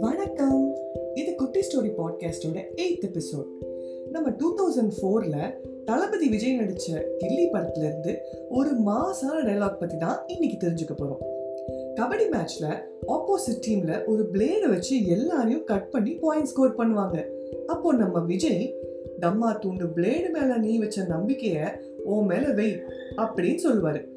வணக்கம். இது குட்டி ஸ்டோரி பாட்காஸ்டோட எயித் எபிசோட் நம்ம டூ தௌசண்ட் ஃபோர்ல தளபதி விஜய் நடிச்ச கில்லி படத்துல இருந்து ஒரு மாசான டைலாக் பற்றி தான் இன்னைக்கு தெரிஞ்சுக்க போகிறோம் கபடி மேட்ச்ல ஆப்போசிட் டீம்ல ஒரு பிளேடை வச்சு எல்லாரையும் கட் பண்ணி பாயிண்ட் ஸ்கோர் பண்ணுவாங்க. அப்போ நம்ம விஜய் தம்மா தூண்டு பிளேடு மேல நீ வச்ச நம்பிக்கைய உன் மேல வெய் அப்படின்னு சொல்லுவாரு.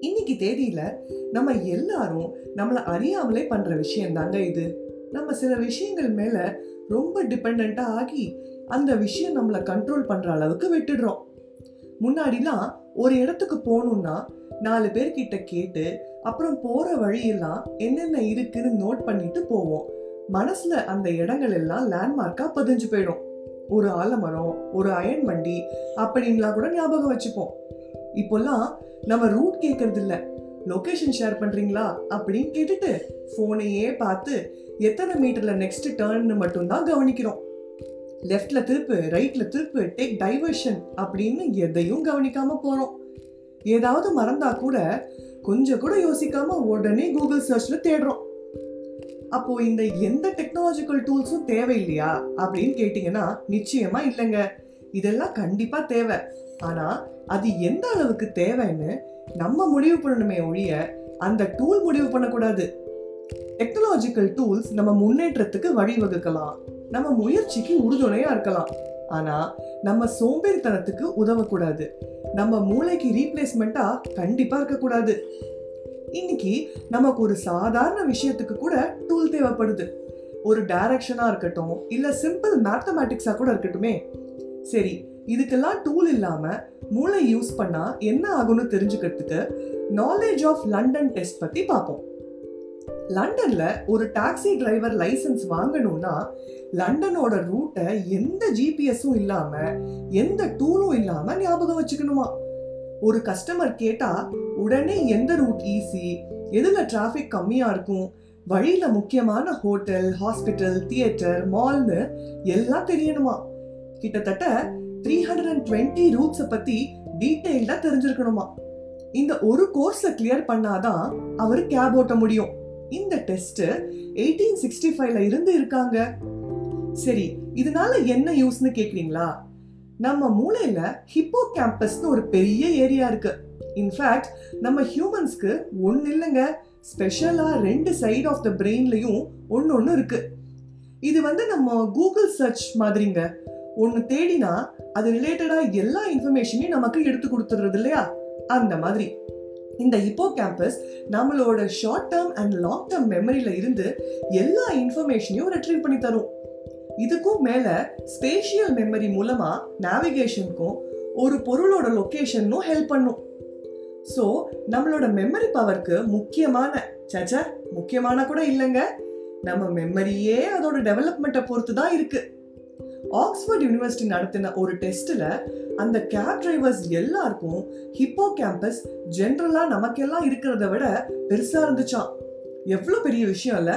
இன்னைக்கு தேதியில நம்ம எல்லாரும் நம்மளை அறியாமலே பண்ற விஷயம் தாங்க இது. நம்ம சில விஷயங்கள் மேல ரொம்ப டிபெண்டா ஆகி அந்த விஷயம் நம்மளை கண்ட்ரோல் பண்ற அளவுக்கு விட்டுடுறோம். முன்னாடிலாம் ஒரு இடத்துக்கு போகணும்னா நாலு பேர்கிட்ட கேட்டு அப்புறம் போற வழியெல்லாம் என்னென்ன இருக்குன்னு நோட் பண்ணிட்டு போவோம். மனசுல அந்த இடங்கள் எல்லாம் லேண்ட்மார்க்கா பதிஞ்சு போயிடும். ஒரு ஆலமரம் ஒரு அயன் வண்டி அப்படின்லாம் கூட ஞாபகம் வச்சுப்போம். இப்போல்லாம் நம்ம ரூட் கேட்கறது இல்லை லொக்கேஷன் ஷேர் பண்ணுறீங்களா அப்படின்னு கேட்டுட்டு ஃபோனையே பார்த்து எத்தனை மீட்டரில் நெக்ஸ்ட் டேர்ன்னு மட்டும்தான் கவனிக்கிறோம். லெஃப்டில் திருப்பு ரைட்டில் திருப்பு டேக் டைவர்ஷன் அப்படின்னு எதையும் கவனிக்காமல் போகிறோம் ஏதாவது மறந்தா கூட கொஞ்சம் கூட யோசிக்காம உடனே கூகுள் சர்ச்சில் தேடுறோம். அப்போ இந்த எந்த டெக்னாலஜிக்கல் டூல்ஸும் தேவையில்லையா? அப்படின்னு கேட்டிங்கன்னா நிச்சயமா இல்லைங்க. இதெல்லாம் கண்டிப்பாக தேவை. ஆனால் அது எந்த அளவுக்கு தேவைன்னு நம்ம முடிவு பண்ணணுமே ஒழிய அந்த டூல் முடிவு பண்ணக்கூடாது. டெக்னாலஜிக்கல் டூல்ஸ் நம்ம முன்னேற்றத்துக்கு வழிவகுக்கலாம். நம்ம முயற்சிக்கு உறுதுணையா இருக்கலாம். ஆனா நம்ம சோம்பேறித்தனத்துக்கு உதவக்கூடாது. நம்ம மூளைக்கு ரீப்ளேஸ்மெண்ட்டாக கண்டிப்பா இருக்கக்கூடாது. இன்னைக்கு நமக்கு ஒரு சாதாரண விஷயத்துக்கு கூட டூல் தேவைப்படுது. ஒரு டைரக்ஷனாக இருக்கட்டும் இல்லை சிம்பிள் மேத்தமேட்டிக்ஸாக கூட இருக்கட்டுமே. சரி இதுக்கெல்லாம் டூல் இல்லாமல் மூளை யூஸ் பண்ணால் என்ன ஆகும்னு தெரிஞ்சுக்கிறதுக்கு நாலேஜ் ஆஃப் லண்டன் டெஸ்ட் பற்றி பார்ப்போம். லண்டனில் ஒரு டாக்ஸி டிரைவர் லைசன்ஸ் வாங்கணும்னா லண்டனோட ரூட்டை எந்த ஜிபிஎஸும் இல்லாமல் எந்த டூலும் இல்லாமல் ஞாபகம் வச்சுக்கணுமா? ஒரு கஸ்டமர் கேட்டால் உடனே எந்த ரூட் ஈஸி எதில் டிராஃபிக் கம்மியாக இருக்கும் வழியில் முக்கியமான ஹோட்டல் ஹாஸ்பிட்டல் தியேட்டர் மால்னு எல்லாம் தெரியணுமா? கிட்டத்தட்ட த்ரீ ஹண்ட்ரட் அண்ட் டுவெண்ட்டி ரூட்ஸை பற்றி டீட்டெயில்டாக தெரிஞ்சிருக்கணுமா? இந்த ஒரு கோர்ஸை கிளியர் பண்ணாதான் அவர் கேப் ஓட்ட முடியும். இந்த டெஸ்ட் எயிட்டீன் சிக்ஸ்டி ஃபைவ்ல இருந்து இருக்காங்க. சரி இதனால என்ன யூஸ்னு கேக்குறீங்களா? நம்ம மூளையில ஹிப்போ கேம்பஸ்னு ஒரு பெரிய ஏரியா இருக்கு. இன்ஃபேக்ட் நம்ம ஹியூமன்ஸ்க்கு ஒன்னு இல்லைங்க. ஸ்பெஷலா ரெண்டு சைடு ஆஃப் த பிரெயின்லயும் ஒன்று ஒன்று இருக்கு. இது வந்து நம்ம கூகுள் சர்ச் மாதிரிங்க. ஒன்று தேடினா அது ரிலேட்டடாக எல்லா இன்ஃபர்மேஷனையும் நமக்கு எடுத்து கொடுத்துடுறது இல்லையா? அந்த மாதிரி. இந்த ஹிப்போ கேம்பஸ் நம்மளோட short term and long term மெமரியில் இருந்து எல்லா இன்ஃபர்மேஷனையும் ரெட்ரீவ் பண்ணி தரும். இதுக்கும் மேலே ஸ்பேஷியல் மெமரி மூலமாக நேவிகேஷனுக்கும் ஒரு பொருளோட லொக்கேஷனும் ஹெல்ப் பண்ணும். ஸோ நம்மளோட மெமரி பவருக்கு முக்கியமான சச்ச முக்கியமான கூட இல்லைங்க. நம்ம மெமரியே அதோட டெவலப்மெண்ட்டை பொறுத்து தான் இருக்குது ஆக்ஸ்ஃபோர்ட் யூனிவர்சிட்டி நடத்தின ஒரு டெஸ்ட்டில் அந்த கேப் டிரைவர்ஸ் எல்லாருக்கும் ஹிப்போ கேம்பஸ் ஜென்ரலாக நமக்கெல்லாம் இருக்கிறத விட பெருசாக இருந்துச்சாம். எவ்வளோ பெரிய விஷயம் இல்லை?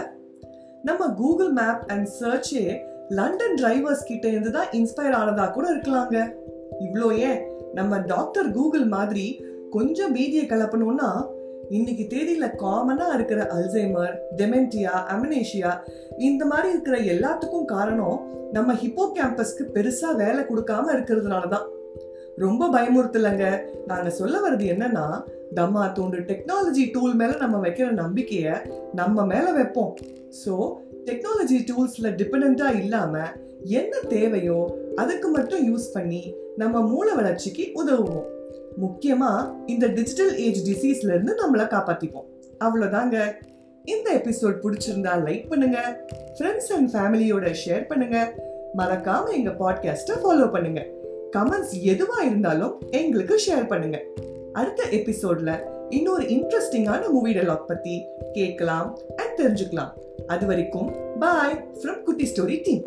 நம்ம கூகுள் மேப் அண்ட் சர்ச்சே லண்டன் டிரைவர்ஸ் கிட்ட இருந்து தான் இன்ஸ்பயர் ஆனதா கூட இருக்கலாங்க. இவ்வளோ ஏன்? நம்ம டாக்டர் கூகுள் மாதிரி கொஞ்சம் பீதியை கலப்பணும்னா இன்னைக்கு தேதியில காமனா இருக்கிற அல்சைமர் டெமென்டியா அமினேஷியா இந்த மாதிரி இருக்கிற எல்லாத்துக்கும் காரணம் நம்ம ஹிப்போ கேம்பஸ்க்கு பெருசா வேலை கொடுக்காம இருக்கிறதுனால தான் ரொம்ப பயமுறுத்தலங்க. நாங்கள் சொல்ல வர்றது என்னன்னா தம்மா தூண்டு டெக்னாலஜி டூல் மேலே நம்ம வைக்கிற நம்பிக்கையை நம்ம மேலே வைப்போம். ஸோ டெக்னாலஜி டூல்ஸில் டிபெண்ட்டாக இல்லாமல் என்ன தேவையோ அதுக்கு மட்டும் யூஸ் பண்ணி நம்ம மூளை வளர்ச்சிக்கு உதவுவோம். முக்கியமா இந்த டிஜிட்டல் ஏஜ் டிசீஸ்ல இருந்து நம்மளை காப்பாத்திப்போம். அவ்வளோதாங்க. இந்த எபிசோட் பிடிச்சிருந்தா லைக் பண்ணுங்க. ஃப்ரெண்ட்ஸ் அண்ட் ஃபேமிலியோட ஷேர் பண்ணுங்க. மறக்காம எங்க பாட்காஸ்ட்டை ஃபாலோ பண்ணுங்க. கமெண்ட்ஸ் எதுவா இருந்தாலும் எங்களுக்கு ஷேர் பண்ணுங்க. அடுத்த எபிசோட்ல இன்னொரு இன்ட்ரெஸ்டிங்கான மூவி டெலாக் பத்தி கேட்கலாம் அண்ட் தெரிஞ்சுக்கலாம். அது வரைக்கும் bye from Kutti story team